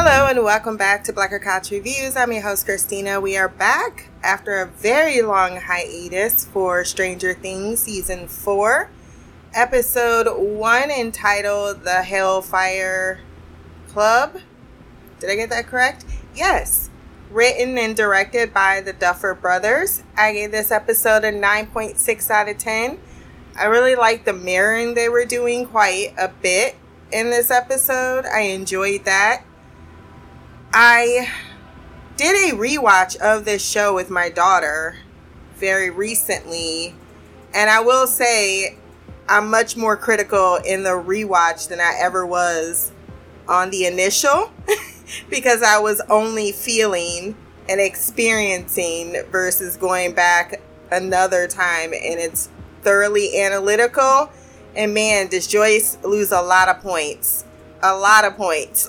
Hello and welcome back to Blacker Couch Reviews. I'm your host Christina. We are back after a very long hiatus for Stranger Things season 4, episode 1 entitled The Hellfire Club. Did I get that correct? Yes. Written and directed by the Duffer Brothers. I gave this episode a 9.6 out of 10. I really liked the mirroring they were doing quite a bit in this episode. I enjoyed that. I did a rewatch of this show with my daughter very recently, and I will say I'm much more critical in the rewatch than I ever was on the initial because I was only feeling and experiencing versus going back another time and it's thoroughly analytical. And man, does Joyce lose a lot of points. A lot of points.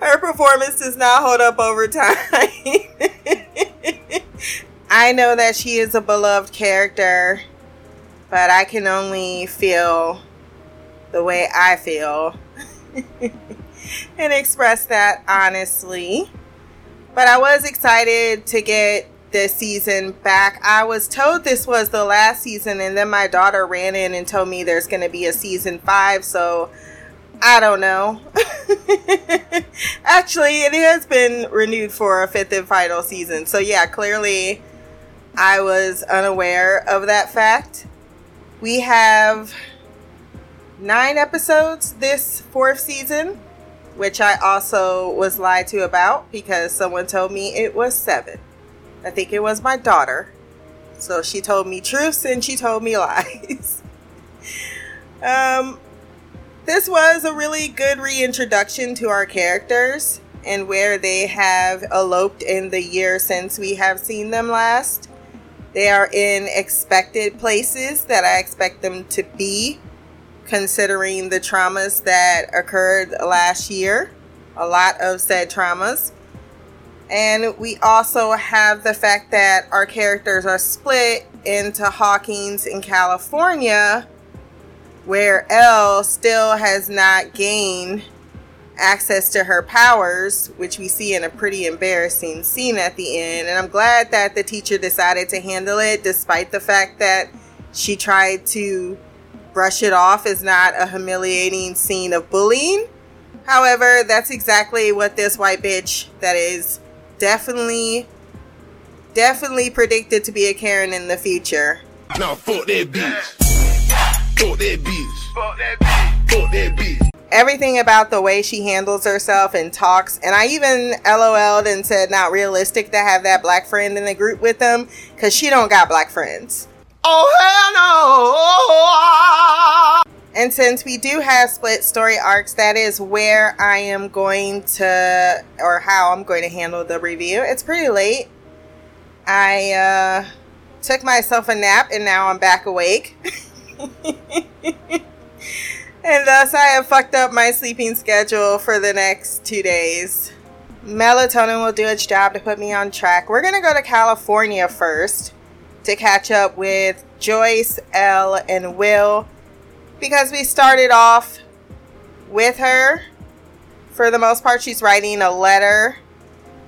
Her performance does not hold up over time. I know that she is a beloved character, but I can only feel the way I feel and express that honestly. But I was excited to get this season back. I was told this was the last season, and then my daughter ran in and told me there's going to be a season five. So I don't know. Actually, it has been renewed for a fifth and final season. So, yeah, clearly I was unaware of that fact. We have nine episodes this fourth season, which I also was lied to about because someone told me it was seven. I think it was my daughter. So she told me truths and she told me lies. um, this was a really good reintroduction to our characters and where they have eloped in the year since we have seen them last. They are in expected places that I expect them to be, considering the traumas that occurred last year. A lot of said traumas. And we also have the fact that our characters are split into Hawkins in California where El still has not gained access to her powers, which we see in a pretty embarrassing scene at the end. And I'm glad that the teacher decided to handle it, despite the fact that she tried to brush it off as not a humiliating scene of bullying. However, that's exactly what this white bitch that is definitely, definitely predicted to be a Karen in the future. Now fuck that bitch. Fuck that bitch. Fuck that bitch. Fuck that bitch. Everything about the way she handles herself and talks, and I even LOL'd and said not realistic to have that black friend in the group with them, cause she don't got black friends. Oh hell no! And since we do have split story arcs, that is where I am going to, or how I'm going to handle the review. It's pretty late. I uh, took myself a nap and now I'm back awake. and thus I have fucked up my sleeping schedule for the next two days. Melatonin will do its job to put me on track. We're going to go to California first to catch up with Joyce, El, and Will because we started off with her. For the most part, she's writing a letter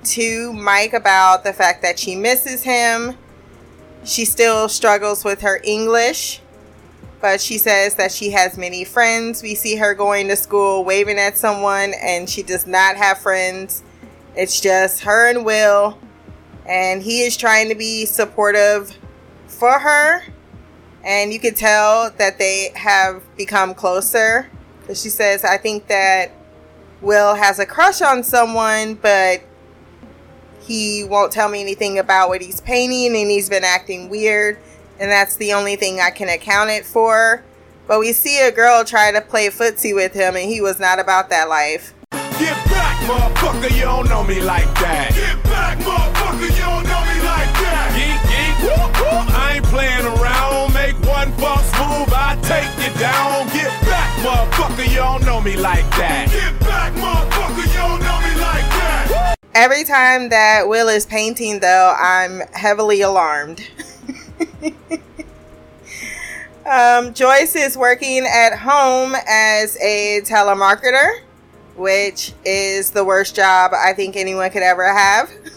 to Mike about the fact that she misses him. She still struggles with her English but she says that she has many friends. We see her going to school waving at someone, and she does not have friends. It's just her and Will, and he is trying to be supportive for her. And you can tell that they have become closer. She says, I think that Will has a crush on someone, but he won't tell me anything about what he's painting, and he's been acting weird and that's the only thing I can account it for. But we see a girl try to play footsie with him, and he was not about that life. Get back, motherfucker, you don't know me like that. Get back, motherfucker, you don't know me like that. Geek, geek. I ain't playing around. False move, I take you down. Get back, motherfucker, you don't know me like that. Get back, motherfucker, you don't know me like that. Every time that Will is painting, though, I'm heavily alarmed. Um, Joyce is working at home as a telemarketer, which is the worst job I think anyone could ever have.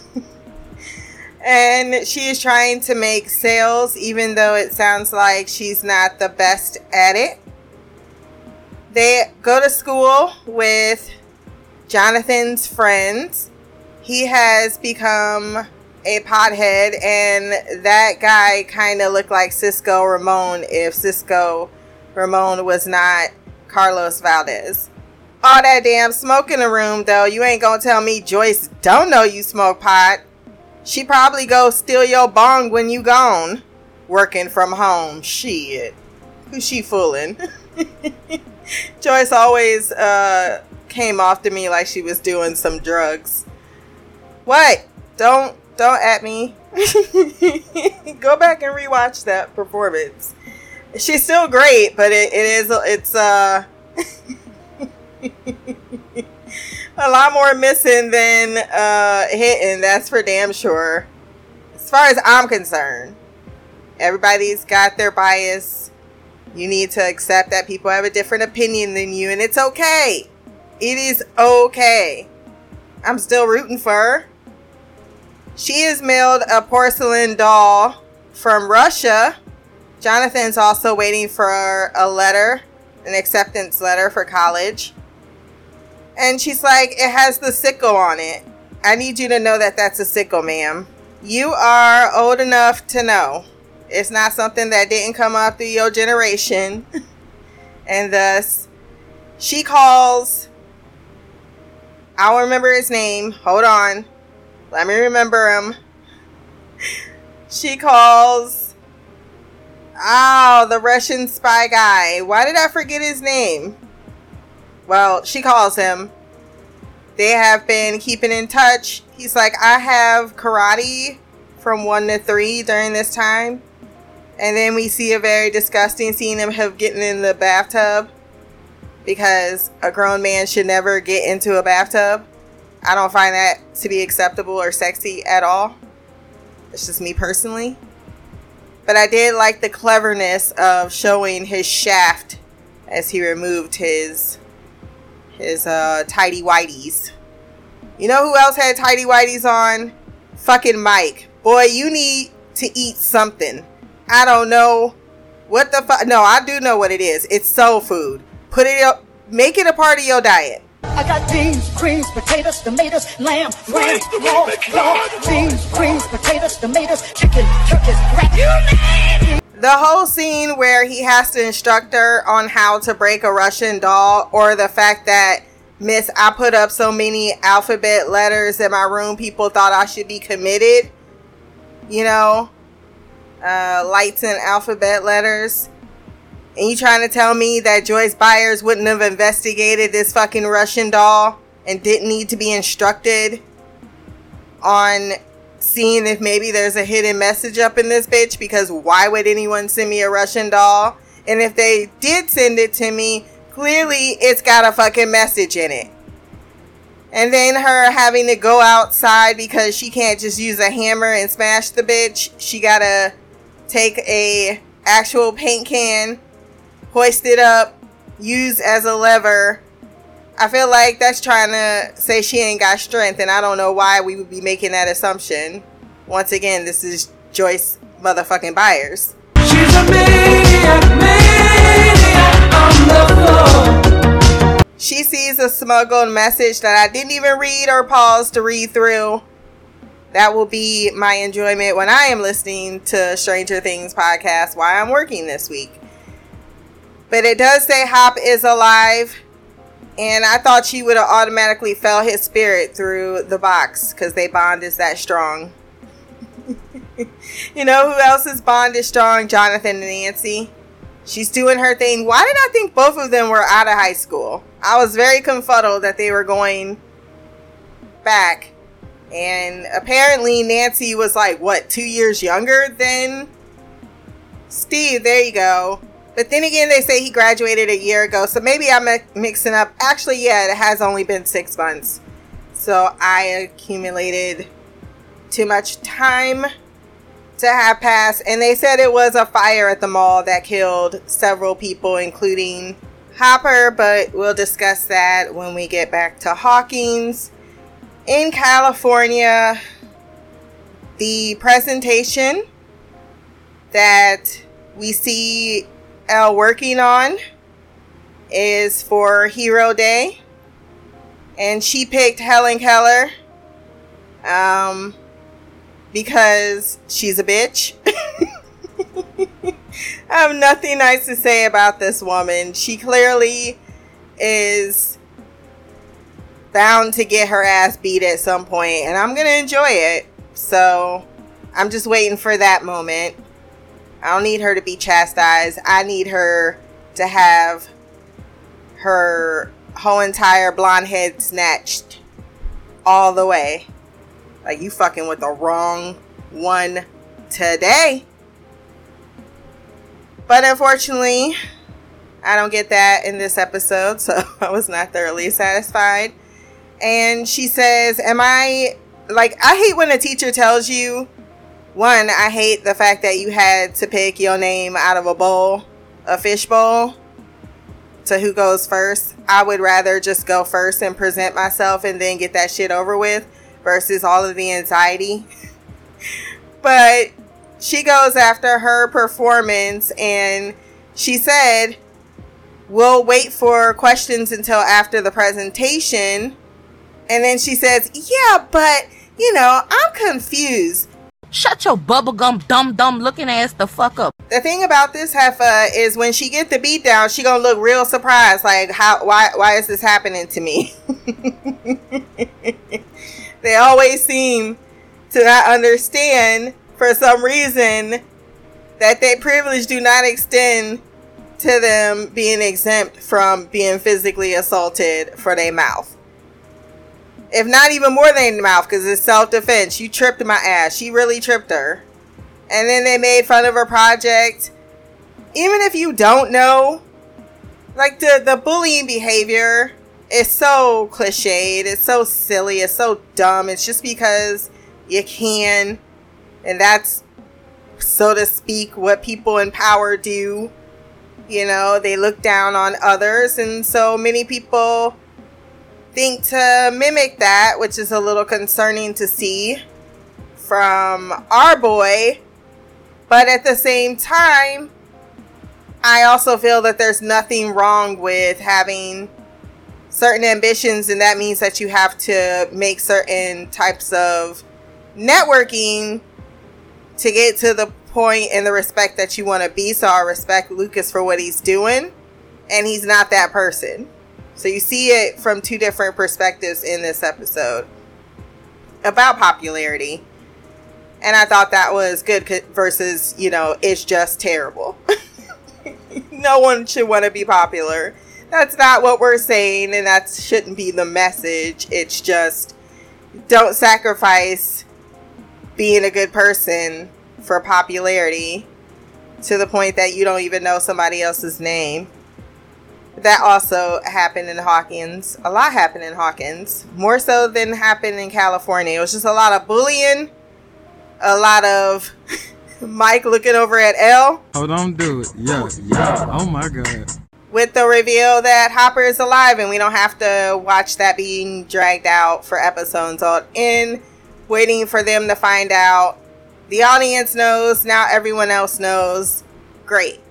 and she is trying to make sales, even though it sounds like she's not the best at it. They go to school with Jonathan's friends. He has become a pothead, and that guy kind of looked like Cisco Ramon if Cisco Ramon was not Carlos Valdes. All that damn smoke in the room, though, you ain't gonna tell me Joyce don't know you smoke pot. She probably go steal your bong when you gone. Working from home. Shit. Who's she fooling? Joyce always uh, came off to me like she was doing some drugs. What? Don't don't at me. Go back and rewatch that performance. She's still great, but it, it is it's uh a lot more missing than uh hitting, that's for damn sure. As far as I'm concerned. Everybody's got their bias. You need to accept that people have a different opinion than you, and it's okay. It is okay. I'm still rooting for her. She is mailed a porcelain doll from Russia. Jonathan's also waiting for a letter, an acceptance letter for college. And she's like, it has the sickle on it. I need you to know that that's a sickle, ma'am. You are old enough to know. It's not something that didn't come up through your generation. and thus, she calls. I'll remember his name. Hold on. Let me remember him. She calls. Oh, the Russian spy guy. Why did I forget his name? Well, she calls him. They have been keeping in touch. He's like, I have karate from 1 to 3 during this time. And then we see a very disgusting scene of him getting in the bathtub because a grown man should never get into a bathtub. I don't find that to be acceptable or sexy at all. It's just me personally. But I did like the cleverness of showing his shaft as he removed his his uh tidy whiteys. You know who else had tidy whiteys on? Fucking Mike. Boy, you need to eat something. I don't know what the fuck. No, I do know what it is. It's soul food. Put it up. Make it a part of your diet. I got beans, creams, potatoes, tomatoes, lamb, lamb, raw, raw, beans, creams, potatoes, tomatoes, chicken, turkeys, rat. You The whole scene where he has to instruct her on how to break a Russian doll, or the fact that Miss, I put up so many alphabet letters in my room, people thought I should be committed. You know, uh, lights and alphabet letters. And you trying to tell me that Joyce Byers wouldn't have investigated this fucking Russian doll and didn't need to be instructed on seeing if maybe there's a hidden message up in this bitch? Because why would anyone send me a Russian doll? And if they did send it to me, clearly it's got a fucking message in it. And then her having to go outside because she can't just use a hammer and smash the bitch. She gotta take a actual paint can hoist it up, use as a lever. I feel like that's trying to say she ain't got strength, and I don't know why we would be making that assumption. Once again, this is Joyce motherfucking Byers. She's a maniac, maniac on the floor. She sees a smuggled message that I didn't even read or pause to read through. That will be my enjoyment when I am listening to Stranger Things podcast while I'm working this week. But it does say Hop is alive. And I thought she would have automatically felt his spirit through the box because they bond is that strong. you know who else's bond is strong? Jonathan and Nancy. She's doing her thing. Why did I think both of them were out of high school? I was very confuddled that they were going back. And apparently, Nancy was like, what, two years younger than Steve? There you go. But then again, they say he graduated a year ago, so maybe I'm mixing up. Actually, yeah, it has only been six months. So I accumulated too much time to have passed, and they said it was a fire at the mall that killed several people, including Hopper. But we'll discuss that when we get back to Hawkins. In California, the presentation that we see El working on is for Hero Day. And she picked Helen Keller um, because she's a bitch. I have nothing nice to say about this woman. She clearly is bound to get her ass beat at some point, and I'm gonna enjoy it. So I'm just waiting for that moment. I don't need her to be chastised. I need her to have her whole entire blonde head snatched all the way. Like you fucking with the wrong one today. But unfortunately, I don't get that in this episode, so I was not thoroughly satisfied. And she says, Am I like I hate when a teacher tells you one, I hate the fact that you had to pick your name out of a bowl, a fish bowl, to who goes first. I would rather just go first and present myself and then get that shit over with versus all of the anxiety. but she goes after her performance and she said, We'll wait for questions until after the presentation. And then she says, Yeah, but you know, I'm confused. Shut your bubblegum dumb dumb looking ass the fuck up. The thing about this heifer is when she get the beat down, she gonna look real surprised, like how why why is this happening to me? they always seem to not understand for some reason that their privilege do not extend to them being exempt from being physically assaulted for their mouth if not even more than in the mouth, because it's self defense. You tripped my ass. She really tripped her. And then they made fun of her project. Even if you don't know, like the, the bullying behavior is so cliched. It's so silly. It's so dumb. It's just because you can. And that's, so to speak, what people in power do. You know, they look down on others. And so many people think to mimic that, which is a little concerning to see from our boy. But at the same time, I also feel that there's nothing wrong with having certain ambitions, and that means that you have to make certain types of networking to get to the point and the respect that you want to be. So I respect Lucas for what he's doing, and he's not that person. So you see it from two different perspectives in this episode about popularity. And I thought that was good versus, you know, it's just terrible. no one should want to be popular. That's not what we're saying, and that shouldn't be the message. It's just don't sacrifice being a good person for popularity to the point that you don't even know somebody else's name that also happened in Hawkins. A lot happened in Hawkins, more so than happened in California. It was just a lot of bullying, a lot of Mike looking over at El. Oh, don't do it. Yeah, yeah. Oh my God. With the reveal that Hopper is alive, and we don't have to watch that being dragged out for episodes on in, waiting for them to find out. The audience knows, now everyone else knows. Great.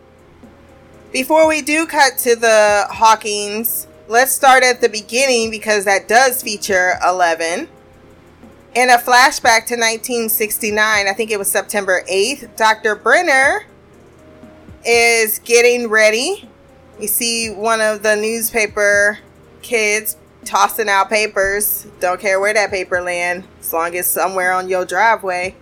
Before we do cut to the Hawkins, let's start at the beginning because that does feature Eleven. In a flashback to 1969, I think it was September 8th, Dr. Brenner is getting ready. You see one of the newspaper kids tossing out papers. Don't care where that paper land, as long as somewhere on your driveway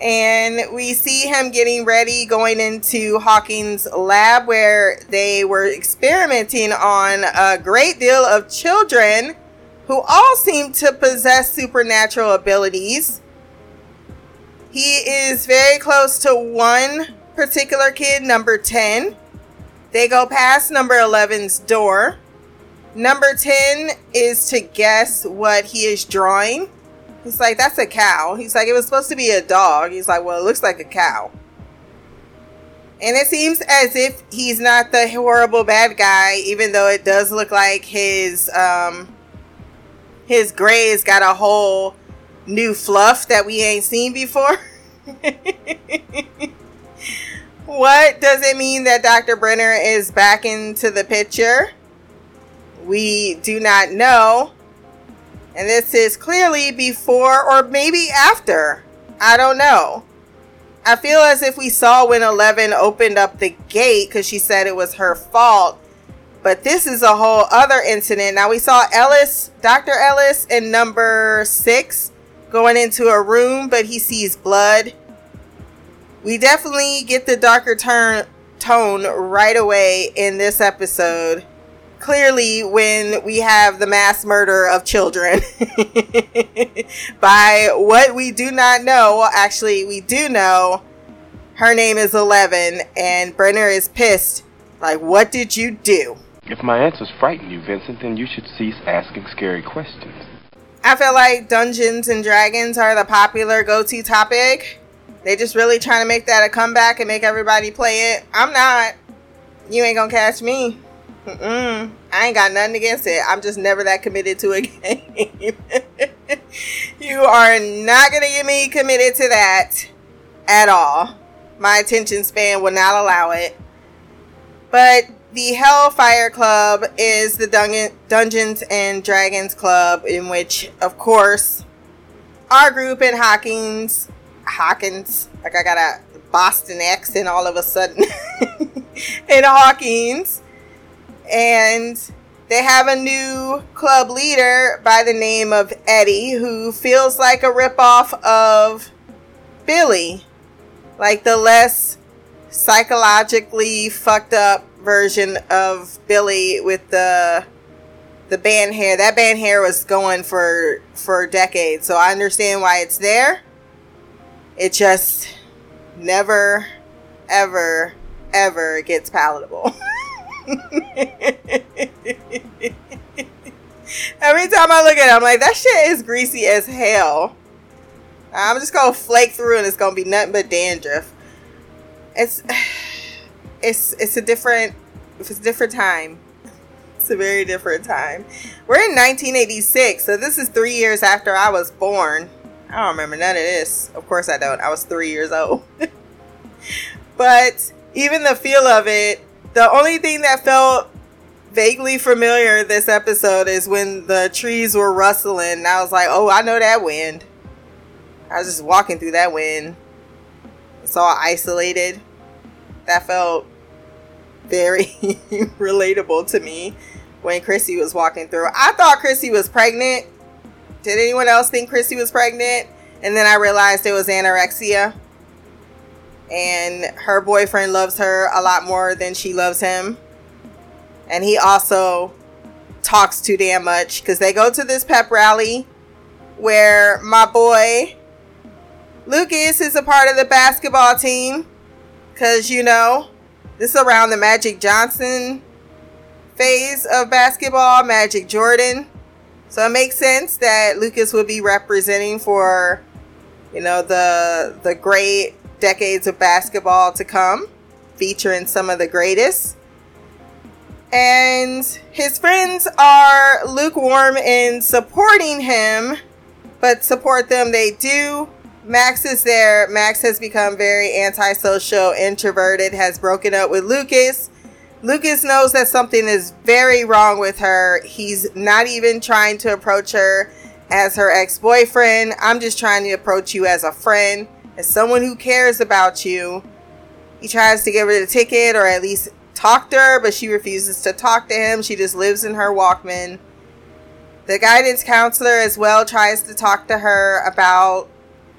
and we see him getting ready going into Hawkins lab where they were experimenting on a great deal of children who all seem to possess supernatural abilities. He is very close to one particular kid, number 10. They go past number 11's door. Number 10 is to guess what he is drawing. He's like, that's a cow. He's like, it was supposed to be a dog. He's like, well, it looks like a cow. And it seems as if he's not the horrible bad guy, even though it does look like his um his gray's got a whole new fluff that we ain't seen before. what does it mean that Dr. Brenner is back into the picture? We do not know. And this is clearly before or maybe after. I don't know. I feel as if we saw when Eleven opened up the gate because she said it was her fault. But this is a whole other incident. Now we saw Ellis, Dr. Ellis, in number six going into a room, but he sees blood. We definitely get the darker turn tone right away in this episode clearly when we have the mass murder of children by what we do not know. Well, actually, we do know her name is Eleven, and Brenner is pissed. Like, what did you do? If my answers frighten you, Vincent, then you should cease asking scary questions. I feel like Dungeons and Dragons are the popular go to topic. They just really trying to make that a comeback and make everybody play it. I'm not. You ain't gonna catch me. Mm-mm. I ain't got nothing against it. I'm just never that committed to a game. you are not gonna get me committed to that at all. My attention span will not allow it. But the Hellfire Club is the Dun- Dungeons and Dragons Club, in which, of course, our group in Hawkins, Hawkins, like I got a Boston accent all of a sudden, in Hawkins and they have a new club leader by the name of Eddie who feels like a ripoff of Billy, like the less psychologically fucked up version of Billy with the the band hair. That band hair was going for for decades, so I understand why it's there. It just never ever ever gets palatable. Every time I look at it, I'm like, that shit is greasy as hell. I'm just gonna flake through and it's gonna be nothing but dandruff. It's it's it's a different it's a different time. It's a very different time. We're in 1986, so this is three years after I was born. I don't remember none of this. Of course I don't. I was three years old. but even the feel of it the only thing that felt vaguely familiar this episode is when the trees were rustling. I was like, oh, I know that wind. I was just walking through that wind. It's all isolated. That felt very relatable to me when Chrissy was walking through. I thought Chrissy was pregnant. Did anyone else think Chrissy was pregnant? And then I realized it was anorexia and her boyfriend loves her a lot more than she loves him. And he also talks too damn much because they go to this pep rally where my boy Lucas is a part of the basketball team because you know this is around the Magic Johnson phase of basketball, Magic Jordan. So it makes sense that Lucas would be representing for you know the the great decades of basketball to come, featuring some of the greatest. And his friends are lukewarm in supporting him, but support them they do. Max is there. Max has become very antisocial, introverted, has broken up with Lucas. Lucas knows that something is very wrong with her. He's not even trying to approach her as her ex boyfriend. I'm just trying to approach you as a friend as someone who cares about you. He tries to give her the ticket or at least talk to her, but she refuses to talk to him. She just lives in her Walkman. The guidance counselor as well tries to talk to her about,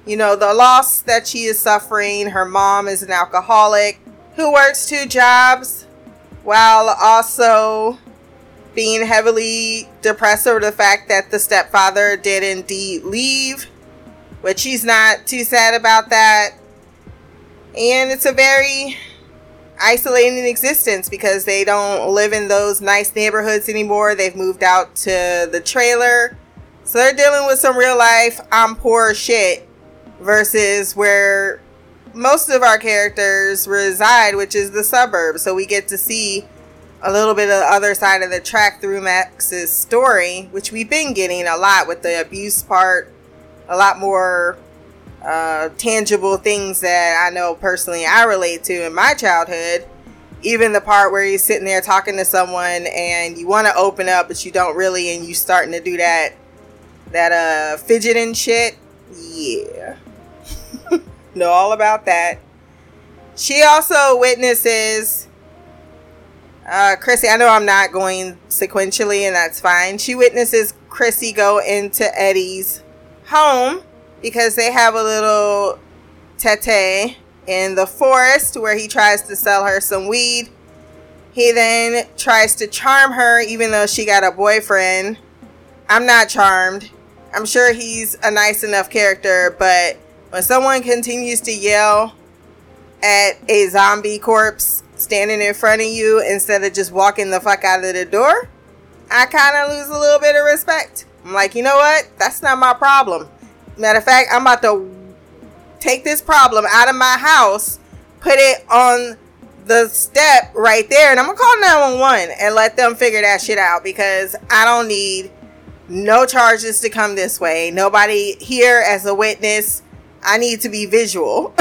you know, the loss that she is suffering. Her mom is an alcoholic who works two jobs while also being heavily depressed over the fact that the stepfather did indeed leave but she's not too sad about that. And it's a very isolating existence because they don't live in those nice neighborhoods anymore. They've moved out to the trailer. So they're dealing with some real life I'm poor shit versus where most of our characters reside, which is the suburbs. So we get to see a little bit of the other side of the track through Max's story, which we've been getting a lot with the abuse part, a lot more uh, tangible things that I know personally I relate to in my childhood. Even the part where he's sitting there talking to someone and you want to open up, but you don't really, and you starting to do that that uh fidgeting shit. Yeah, know all about that. She also witnesses uh, Chrissy, I know I'm not going sequentially, and that's fine. She witnesses Chrissy go into Eddie's home because they have a little tete in the forest where he tries to sell her some weed. He then tries to charm her, even though she got a boyfriend. I'm not charmed. I'm sure he's a nice enough character, but when someone continues to yell at a zombie corpse standing in front of you instead of just walking the fuck out of the door, I kind of lose a little bit of respect. I'm like, you know what? That's not my problem. Matter of fact, I'm about to take this problem out of my house, put it on the step right there, and I'm gonna call 911 and let them figure that shit out because I don't need no charges to come this way. Nobody here as a witness. I need to be visual.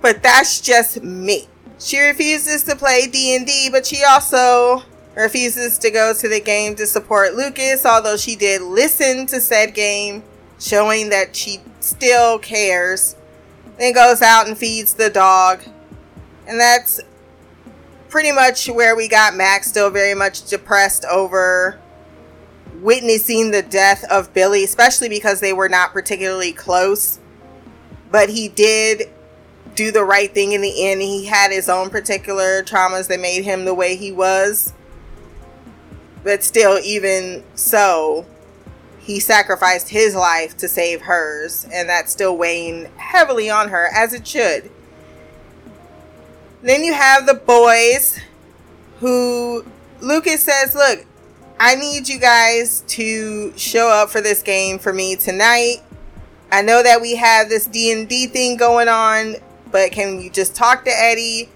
but that's just me. She refuses to play D&D, but she also refuses to go to the game to support Lucas, although she did listen to said game, showing that she still cares. Then goes out and feeds the dog. And that's pretty much where we got Max still very much depressed over witnessing the death of Billy, especially because they were not particularly close. But he did do the right thing in the end. He had his own particular traumas that made him the way he was. But still, even so, he sacrificed his life to save hers, and that's still weighing heavily on her, as it should. Then you have the boys who Lucas says, Look, I need you guys to show up for this game for me tonight. I know that we have this D&D thing going on, but can you just talk to Eddie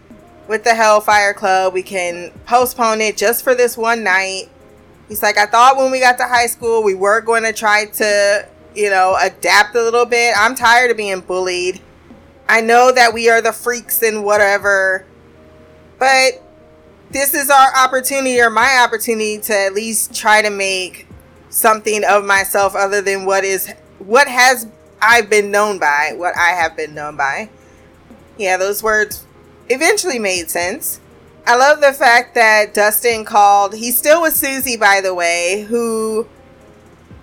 with the Hellfire Club? We can postpone it just for this one night. He's like, I thought when we got to high school, we were going to try to, you know, adapt a little bit. I'm tired of being bullied. I know that we are the freaks and whatever, but this is our opportunity or my opportunity to at least try to make something of myself other than what is what has I've been known by, what I have been known by. Yeah, those words eventually made sense. I love the fact that Dustin called. He's still with Suzie, by the way, who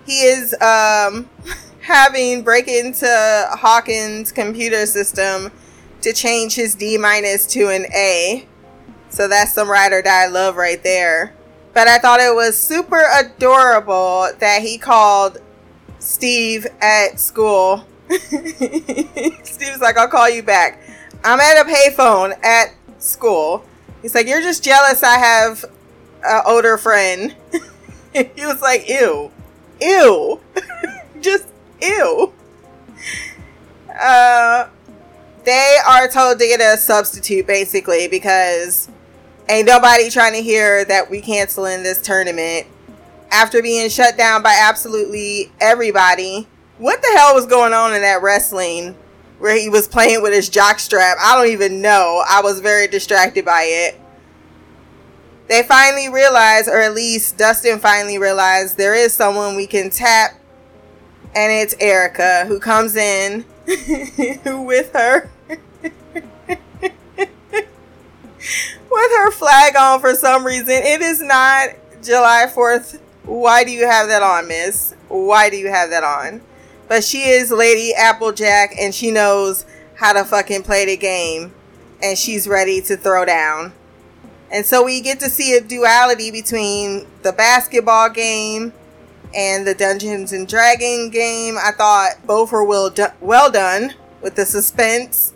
he is um, having break into Hawkins' computer system to change his D minus to an A. So that's some ride or die love right there. But I thought it was super adorable that he called Steve at school. Steve's like, I'll call you back. I'm at a payphone at school. He's like, You're just jealous I have an older friend. he was like, Ew. Ew. just ew. Uh, they are told to get a substitute basically because ain't nobody trying to hear that we canceling this tournament after being shut down by absolutely everybody. What the hell was going on in that wrestling where he was playing with his jock strap. I don't even know. I was very distracted by it. They finally realize, or at least Dustin finally realized, there is someone we can tap, and it's Erica who comes in with her. with her flag on for some reason. It is not July 4th. Why do you have that on, miss? Why do you have that on? But she is Lady Applejack and she knows how to fucking play the game. And she's ready to throw down. And so we get to see a duality between the basketball game and the Dungeons and Dragon game. I thought both were well, do- well done with the suspense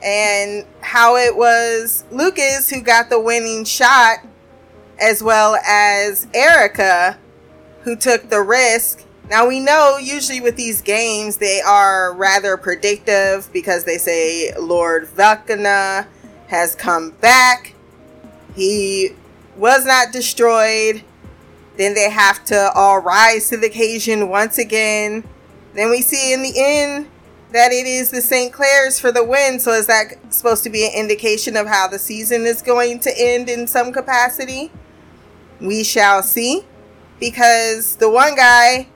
and how it was Lucas who got the winning shot, as well as Erica, who took the risk. Now we know usually with these games they are rather predictive because they say Lord Velkana has come back. He was not destroyed. Then they have to all rise to the occasion once again. Then we see in the end that it is the St. Clairs for the win. So is that supposed to be an indication of how the season is going to end in some capacity? We shall see. Because the one guy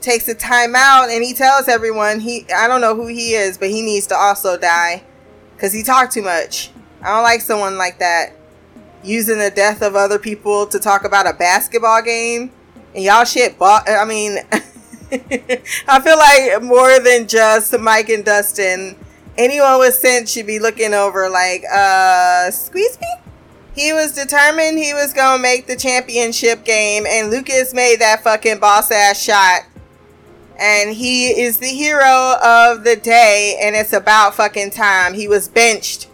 takes a time out and he tells everyone he I don't know who he is, but he needs to also die because he talked too much. I don't like someone like that using the death of other people to talk about a basketball game and y'all shit bought I mean I feel like more than just Mike and Dustin anyone with sense should be looking over like uh squeeze me he was determined he was gonna make the championship game and Lucas made that fucking boss ass shot and he is the hero of the day and it's about fucking time he was benched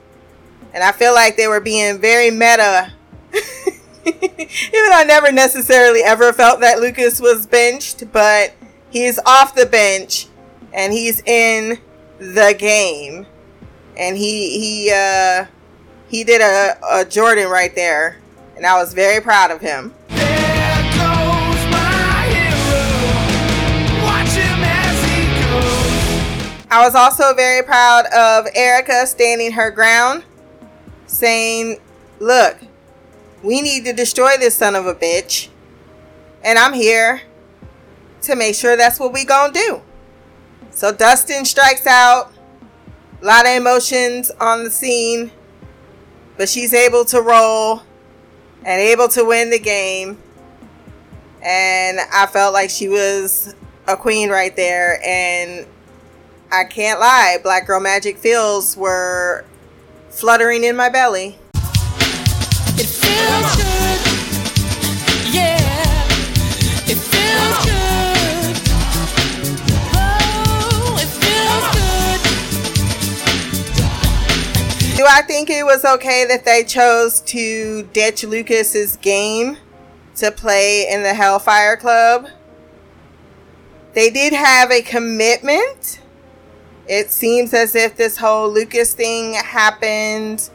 and I feel like they were being very meta. Even though I never necessarily ever felt that Lucas was benched, but he's off the bench and he's in the game. And he he uh he did a, a Jordan right there. And I was very proud of him. I was also very proud of Erica standing her ground saying, Look, we need to destroy this son of a bitch. And I'm here to make sure that's what we gonna do. So Dustin strikes out. A lot of emotions on the scene. But she's able to roll and able to win the game. And I felt like she was a queen right there. And I can't lie, Black Girl Magic feels were fluttering in my belly. It feels good. Yeah. It feels good. Oh, it feels good. Do I think it was okay that they chose to ditch Lucas's game to play in the Hellfire Club? They did have a commitment it seems as if this whole Lucas thing happened.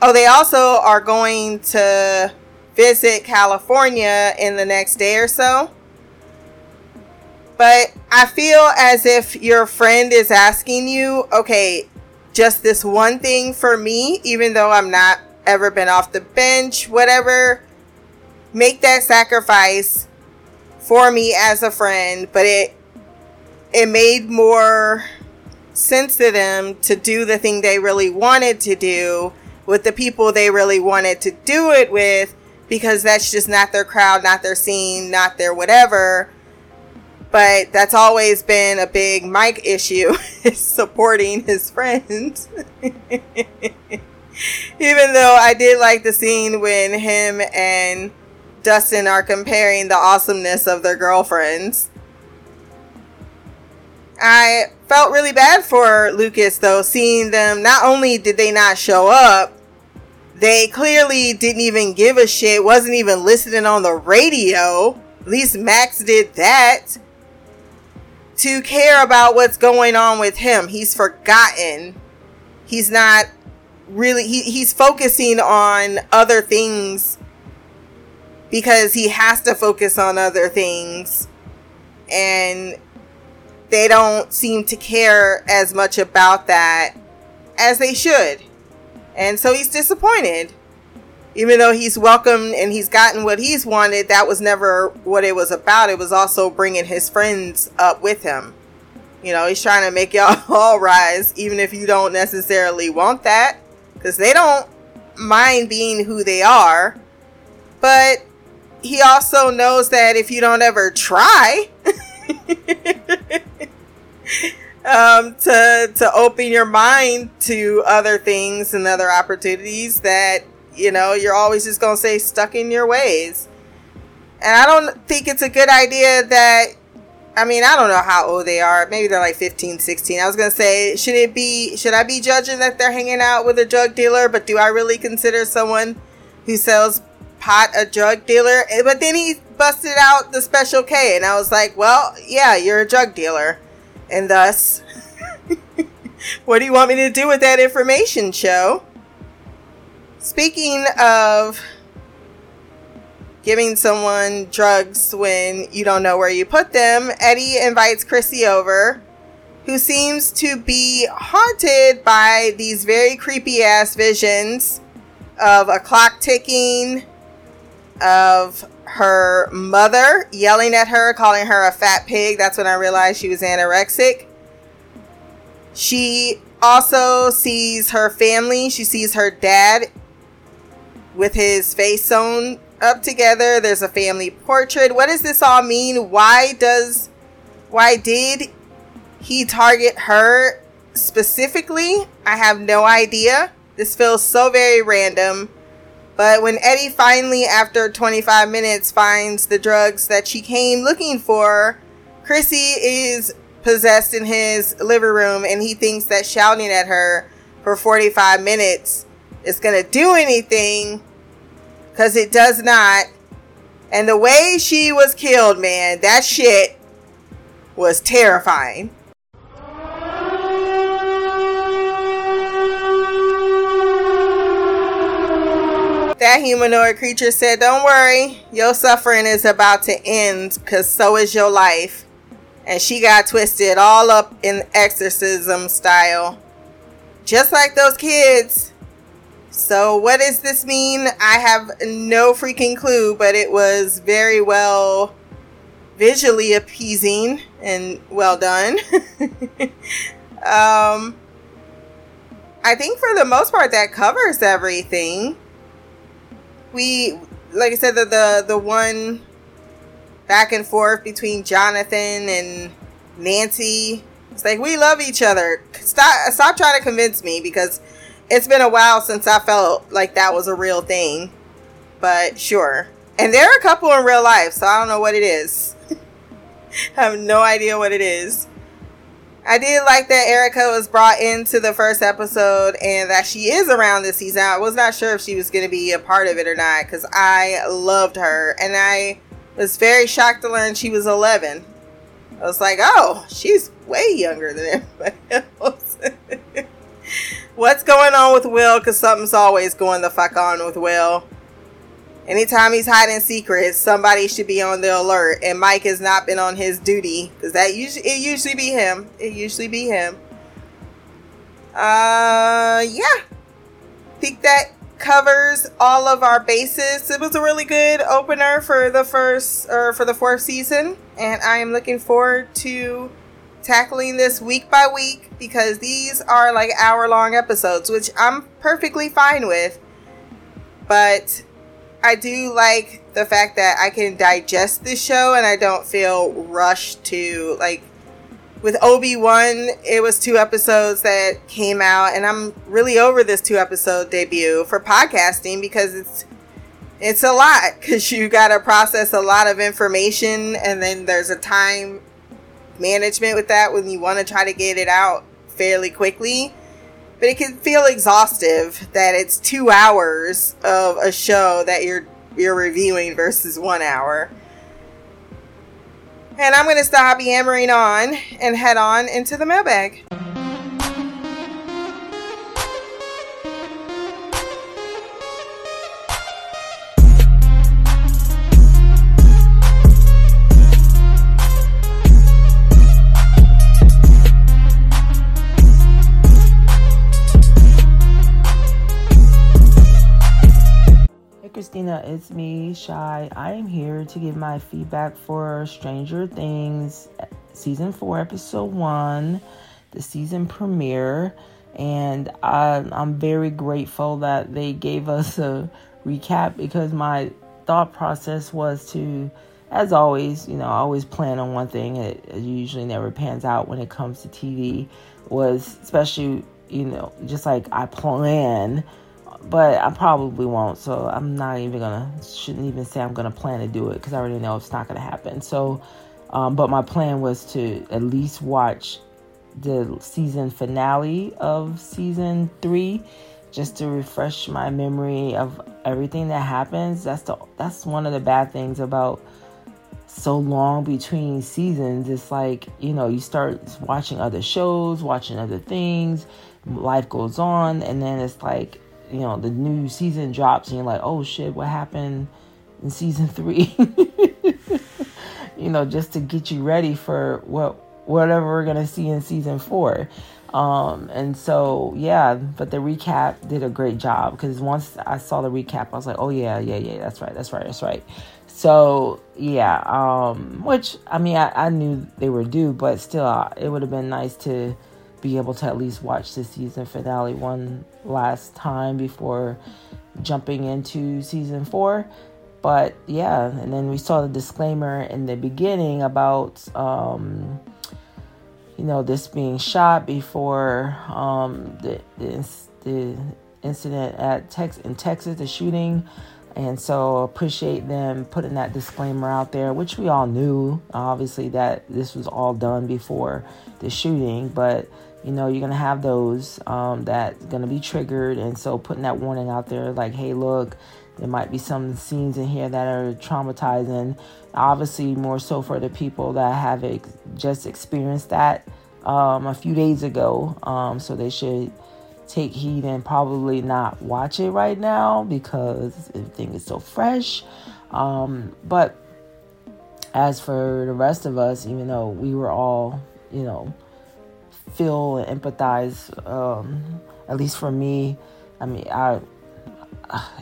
Oh, they also are going to visit California in the next day or so. But I feel as if your friend is asking you, okay, just this one thing for me, even though I'm not ever been off the bench, whatever, make that sacrifice for me as a friend. But it it made more sense to them to do the thing they really wanted to do with the people they really wanted to do it with because that's just not their crowd, not their scene, not their whatever. But that's always been a big Mike issue is supporting his friends. Even though I did like the scene when him and Dustin are comparing the awesomeness of their girlfriends. I felt really bad for Lucas though, seeing them. Not only did they not show up, they clearly didn't even give a shit, wasn't even listening on the radio. At least Max did that. To care about what's going on with him. He's forgotten. He's not really, he, he's focusing on other things because he has to focus on other things. And they don't seem to care as much about that as they should. And so he's disappointed. Even though he's welcomed and he's gotten what he's wanted, that was never what it was about. It was also bringing his friends up with him. You know, he's trying to make y'all all rise, even if you don't necessarily want that, because they don't mind being who they are. But he also knows that if you don't ever try, um, to to open your mind to other things and other opportunities that you know you're always just gonna say stuck in your ways. And I don't think it's a good idea that I mean, I don't know how old they are. Maybe they're like 15, 16. I was going to say, should it be should I be judging that they're hanging out with a drug dealer, but do I really consider someone who sells pot a drug dealer, eh, but then he busted out the special K, and I was like, well, yeah, you're a drug dealer, and thus, what do you want me to do with that information, show? Speaking of giving someone drugs when you don't know where you put them, Eddie invites Chrissy over, who seems to be haunted by these very creepy ass visions of a clock ticking, of her mother yelling at her, calling her a fat pig. That's when I realized she was anorexic. She also sees her family. She sees her dad with his face sewn up together. There's a family portrait. What does this all mean? Why does why did he target her specifically? I have no idea. This feels so very random. But when Eddie finally, after 25 minutes, finds the drugs that she came looking for, Chrissy is possessed in his living room and he thinks that shouting at her for 45 minutes is going to do anything because it does not. And the way she was killed, man, that shit was terrifying. That humanoid creature said, Don't worry, your suffering is about to end because so is your life. And she got twisted all up in exorcism style. Just like those kids. So, what does this mean? I have no freaking clue, but it was very well visually appeasing and well done. um, I think for the most part, that covers everything we like I said the the, the one back and forth between Jonathan and Nancy. It's like we love each other. Stop stop trying to convince me because it's been a while since I felt like that was a real thing. But sure. And there are a couple in real life, so I don't know what it is. I have no idea what it is. I did like that Erica was brought into the first episode and that she is around this season. I was not sure if she was going to be a part of it or not because I loved her and I was very shocked to learn she was 11. I was like, oh, she's way younger than everybody else. What's going on with Will? Because something's always going the fuck on with Will. Anytime he's hiding secrets, somebody should be on the alert. And Mike has not been on his duty because that usually it usually be him. It usually be him. Uh, yeah. Think that covers all of our bases. It was a really good opener for the first or for the fourth season, and I am looking forward to tackling this week by week because these are like hour long episodes, which I'm perfectly fine with. But I do like the fact that I can digest this show and I don't feel rushed to like with Obi-Wan it was two episodes that came out and I'm really over this two episode debut for podcasting because it's it's a lot cuz you got to process a lot of information and then there's a time management with that when you want to try to get it out fairly quickly but it can feel exhaustive that it's two hours of a show that you're you're reviewing versus one hour. And I'm gonna stop yammering on and head on into the mailbag. Me, Shy. I am here to give my feedback for Stranger Things eh, season 4, episode 1, the season premiere. And I, I'm very grateful that they gave us a recap because my thought process was to, as always, you know, always plan on one thing. It, it usually never pans out when it comes to TV. Was especially, you know, just like I plan but I probably won't. So I'm not even gonna shouldn't even say I'm gonna plan to do it because I already know it's not gonna happen. So, um, but my plan was to at least watch the season finale of season three just to refresh my memory of everything that happens. That's the that's one of the bad things about so long between seasons. It's like, you know, you start watching other shows, watching other things, life goes on, and then it's like, you know, the new season drops and you're like, oh shit, what happened in season three? you know, just to get you ready for what whatever we're gonna see in season four. Um, and so yeah, but the recap did a great job because once I saw the recap, I was like, oh yeah, yeah, yeah, that's right, that's right, that's right. So yeah, um, which I mean, I, I knew they were due, but still, uh, it would have been nice to be able to at least watch the season finale one last time before jumping into season four. But yeah, and then we saw the disclaimer in the beginning about um, you know this being shot before um, the, the the incident at Tex in Texas, the shooting. And so appreciate them putting that disclaimer out there, which we all knew, obviously, that this was all done before the shooting. But you know, you're gonna have those um, that's gonna be triggered, and so putting that warning out there, like, hey, look, there might be some scenes in here that are traumatizing. Obviously, more so for the people that have ex- just experienced that um, a few days ago. Um, so they should take heed and probably not watch it right now because everything is so fresh. Um, but as for the rest of us, even though we were all, you know, feel and empathize, um, at least for me, I mean, I,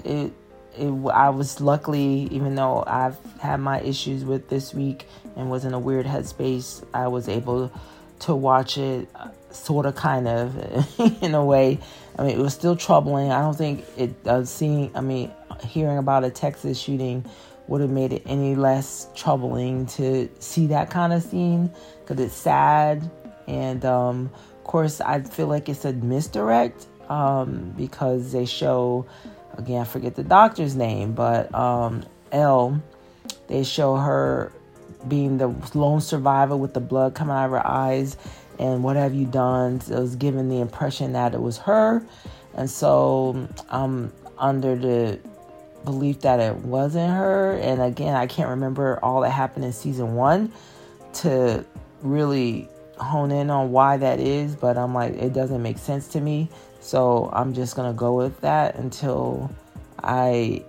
it, it, I was luckily, even though I've had my issues with this week and was in a weird headspace, I was able to watch it sort of kind of in a way. I mean, it was still troubling. I don't think it uh, seeing, I mean, hearing about a Texas shooting would have made it any less troubling to see that kind of scene because it's sad. And um, of course, I feel like it's a misdirect um, because they show, again, I forget the doctor's name, but um, El, they show her being the lone survivor with the blood coming out of her eyes and what have you done? It was given the impression that it was her. And so I'm under the belief that it wasn't her. And again, I can't remember all that happened in season one to really hone in on why that is, but I'm like, it doesn't make sense to me. So I'm just going to go with that until I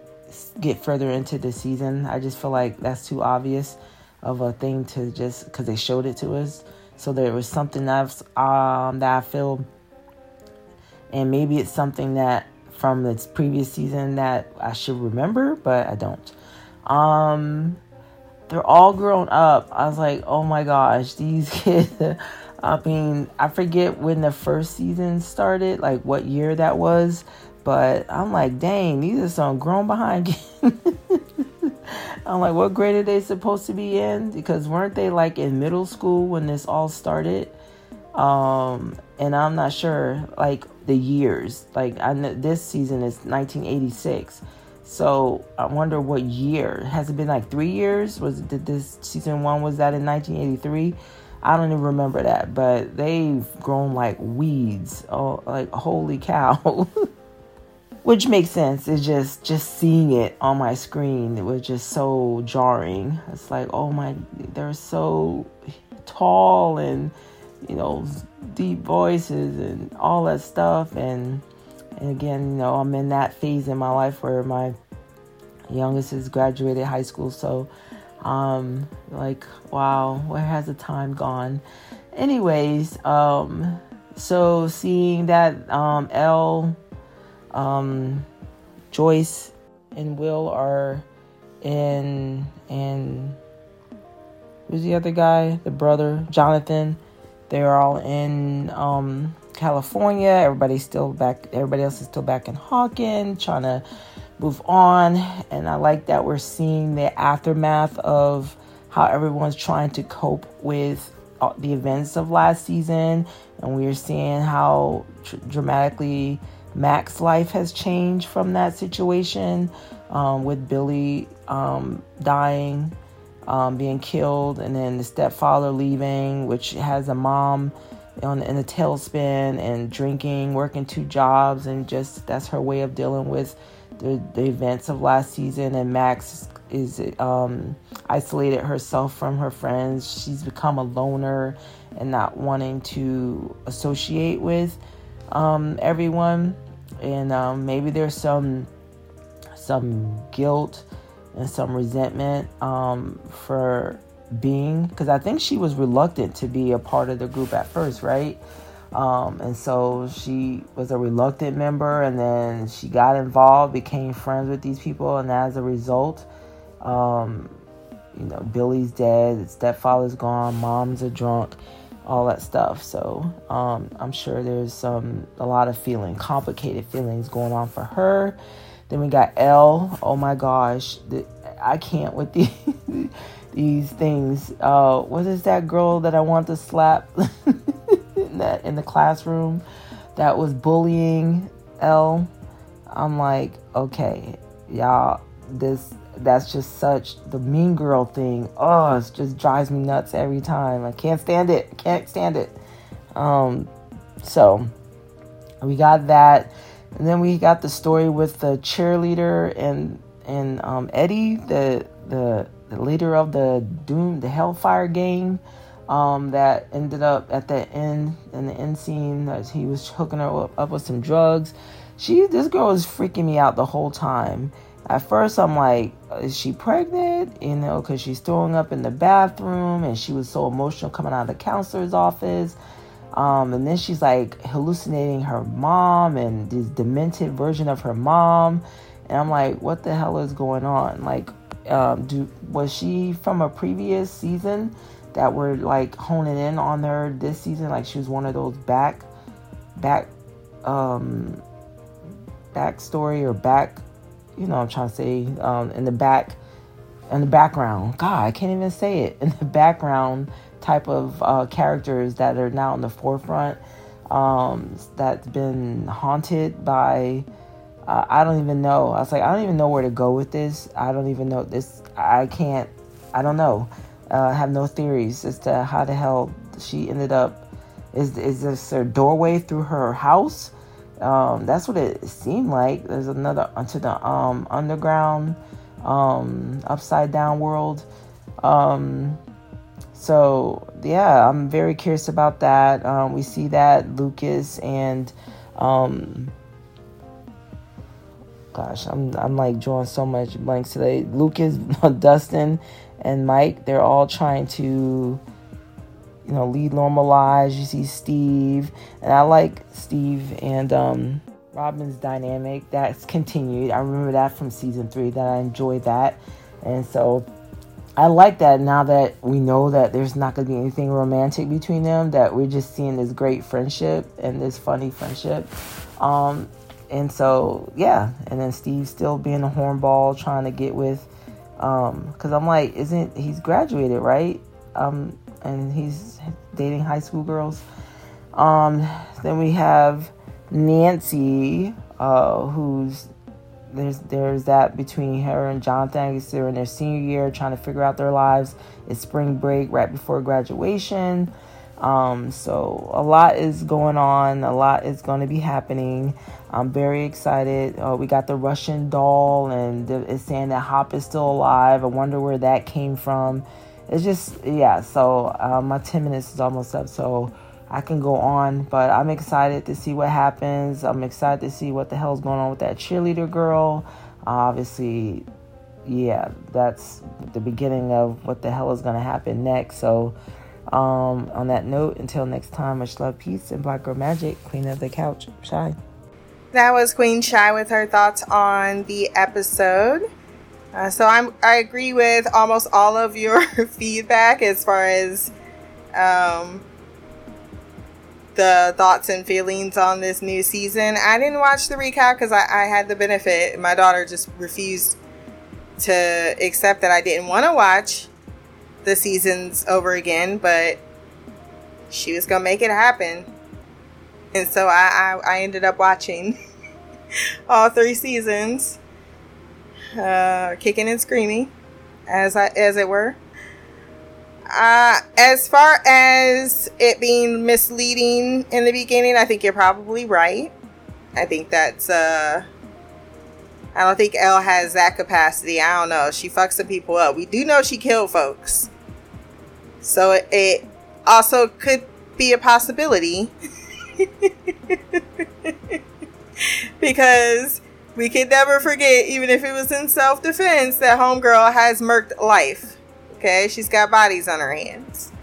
get further into the season. I just feel like that's too obvious of a thing to just because they showed it to us. So there was something else um, that I feel, and maybe it's something that from the previous season that I should remember, but I don't. Um, they're all grown up. I was like, oh my gosh, these kids. I mean, I forget when the first season started, like what year that was, but I'm like, dang, these are some grown behind kids. I'm like, what grade are they supposed to be in? Because weren't they like in middle school when this all started? Um, and I'm not sure like the years. Like I know this season is 1986. So I wonder what year. Has it been like three years? Was did this season one was that in 1983? I don't even remember that, but they've grown like weeds. Oh, like holy cow. which makes sense it's just just seeing it on my screen it was just so jarring it's like oh my they're so tall and you know deep voices and all that stuff and and again you know i'm in that phase in my life where my youngest has graduated high school so um like wow where has the time gone anyways um so seeing that um El um, Joyce and Will are in, and who's the other guy? The brother, Jonathan. They're all in um, California. Everybody's still back. Everybody else is still back in Hawkins, trying to move on. And I like that we're seeing the aftermath of how everyone's trying to cope with uh, the events of last season, and we're seeing how tr- dramatically Max's life has changed from that situation um, with Billy um, dying, um, being killed, and then the stepfather leaving, which has a mom on in a tailspin and drinking, working two jobs, and just that's her way of dealing with the, the events of last season. And Max is um, isolated herself from her friends. She's become a loner and not wanting to associate with um, everyone. And um, maybe there's some some guilt and some resentment um, for being because I think she was reluctant to be a part of the group at first, right? Um, and so she was a reluctant member, and then she got involved, became friends with these people, and as a result, um, you know, Billy's dead, stepfather's gone, mom's a drunk, all that stuff. So um, I'm sure there's some a lot of feeling, complicated feelings going on for her. Then we got El. Oh my gosh, the, I can't with these these things. Uh, what is that girl that I want to slap in that in the classroom that was bullying El? I'm like, okay, y'all, this that's just such the mean girl thing. Oh, it just drives me nuts every time. I can't stand it. I can't stand it. Um, so we got that, and then we got the story with the cheerleader and and um, Eddie, the the the leader of the Doom, the Hellfire gang, um, that ended up at the end in the end scene that he was hooking her up, with some drugs. She, this girl was freaking me out the whole time. At first, I'm like, is she pregnant? You know, because she's throwing up in the bathroom and she was so emotional coming out of the counselor's office. Um, and then she's like hallucinating her mom and this demented version of her mom. And I'm like, what the hell is going on? Like, um, do was she from a previous season that were like honing in on her this season? Like she was one of those back, back, um, backstory or back, you know, I'm trying to say, um, in the back, in the background. God, I can't even say it. In the background type of uh, characters that are now in the forefront. Um, that's been haunted by uh, I don't even know. I was like, I don't even know where to go with this. I don't even know this. I can't. I don't know. Uh, I have no theories as to how the hell she ended up. Is is this her doorway through her house? Um, that's what it seemed like. There's another onto the um, underground, um, upside down world. Um, so yeah, I'm very curious about that. Um, we see that Lucas and um, gosh, I'm I'm like drawing so much blanks today. Lucas, Dustin, and Mike, they're all trying to, you know, lead normal lives. You see Steve, and I like Steve and um, Robin's dynamic. That's continued. I remember that from season three. That I enjoyed that, and so I like that now that we know that there's not going to be anything romantic between them, that we're just seeing this great friendship and this funny friendship. Um, and so yeah and then steve still being a hornball trying to get with um because i'm like isn't he's graduated right? Um and he's dating high school girls. Um then we have nancy uh who's there's there's that between her and jonathan they're in their senior year trying to figure out their lives. It's spring break right before graduation um, so a lot is going on, a lot is going to be happening. I'm very excited. Uh, we got the Russian doll, and it's saying that Hop is still alive. I wonder where that came from. It's just, yeah, so uh, my 10 minutes is almost up, so I can go on, but I'm excited to see what happens. I'm excited to see what the hell's going on with that cheerleader girl. Uh, obviously, yeah, that's the beginning of what the hell is going to happen next. So, um, on that note, until next time, much love, peace, and Black Girl Magic, Queen of the Couch, Shy. That was Queen Shy with her thoughts on the episode. Uh, so I'm I agree with almost all of your feedback as far as um, the thoughts and feelings on this new season. I didn't watch the recap because I, I had the benefit. My daughter just refused to accept that I didn't want to watch the seasons over again, but she was gonna make it happen. And so I, I, I ended up watching all three seasons, uh, kicking and screaming, as I as it were. Uh, as far as it being misleading in the beginning, I think you're probably right. I think that's uh I don't think El has that capacity. I don't know. She fucks some people up. We do know she killed folks. So it, also could be a possibility. because we could never forget, even if it was in self defense, that Homegirl has murked life. Okay? She's got bodies on her hands.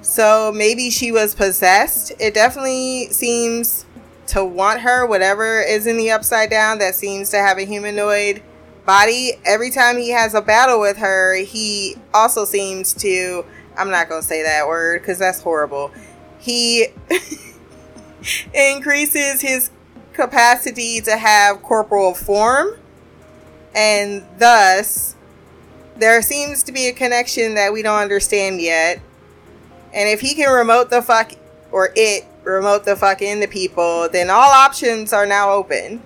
So maybe she was possessed. It definitely seems to want her, whatever is in the upside down that seems to have a humanoid body. Every time he has a battle with her, he also seems to. I'm not going to say that word because that's horrible. He increases his capacity to have corporal form, and thus, there seems to be a connection that we don't understand yet. And if he can remote the fuck, or it remote the fuck into people, then all options are now open.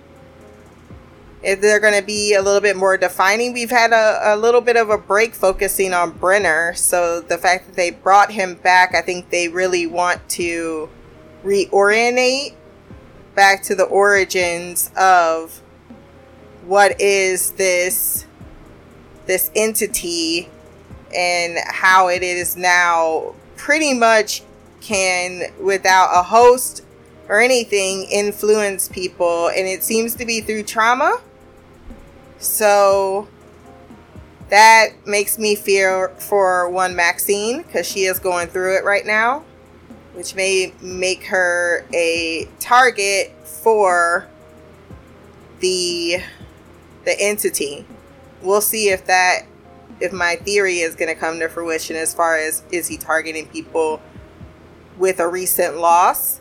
If they're going to be a little bit more defining, we've had a, a little bit of a break focusing on Brenner. So the fact that they brought him back, I think they really want to reorientate back to the origins of what is this this entity and how it is now pretty much can, without a host or anything, influence people. And it seems to be through trauma. So that makes me fear for one Maxine because she is going through it right now, which may make her a target for the the entity. We'll see if that if my theory is going to come to fruition as far as is he targeting people with a recent loss.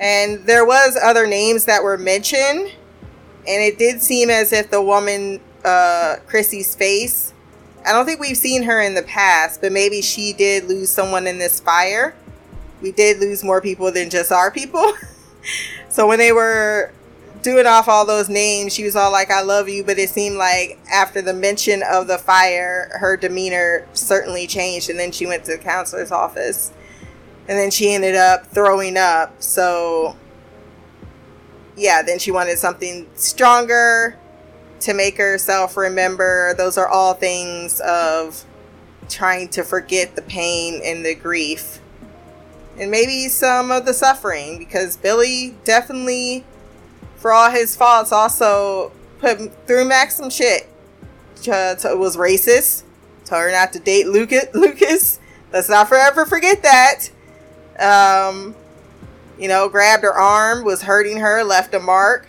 And there was other names that were mentioned, and it did seem as if the woman, uh, Chrissy's face, I don't think we've seen her in the past, but maybe she did lose someone in this fire. We did lose more people than just our people. so when they were doing off all those names, she was all like, I love you. But it seemed like after the mention of the fire, her demeanor certainly changed. And then she went to the counselor's office and then she ended up throwing up. So, yeah, then she wanted something stronger to make herself remember. Those are all things of trying to forget the pain and the grief. And maybe some of the suffering because Billy definitely, for all his faults, also put through Max some shit. To, was racist. Told her not to date Lucas. Lucas. Let's not forever forget that. Um, you know, grabbed her arm, was hurting her, left a mark.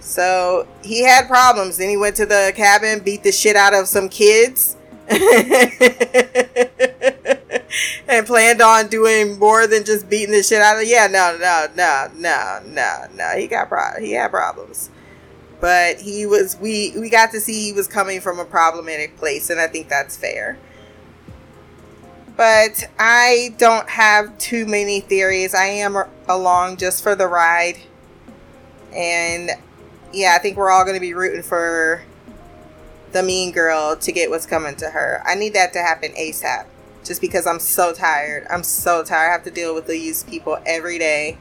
So he had problems. Then he went to the cabin, beat the shit out of some kids. and planned on doing more than just beating the shit out of yeah no no no no no no he got pro- he had problems but he was we we got to see he was coming from a problematic place and i think that's fair but I don't have too many theories. I am along just for the ride. And yeah, I think we're all going to be rooting for the mean girl to get what's coming to her. I need that to happen ASAP. Just because I'm so tired. I'm so tired. I have to deal with these people every day.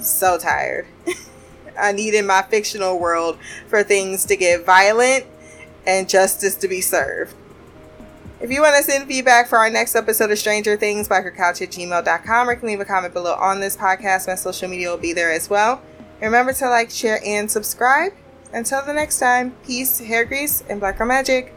So tired. I need in my fictional world for things to get violent and justice to be served. If you want to send feedback for our next episode of Stranger Things, bikercouch at gmail.com or can leave a comment below on this podcast. My social media will be there as well. Remember to like, share, and subscribe. Until the next time, peace, hair grease, and black girl magic.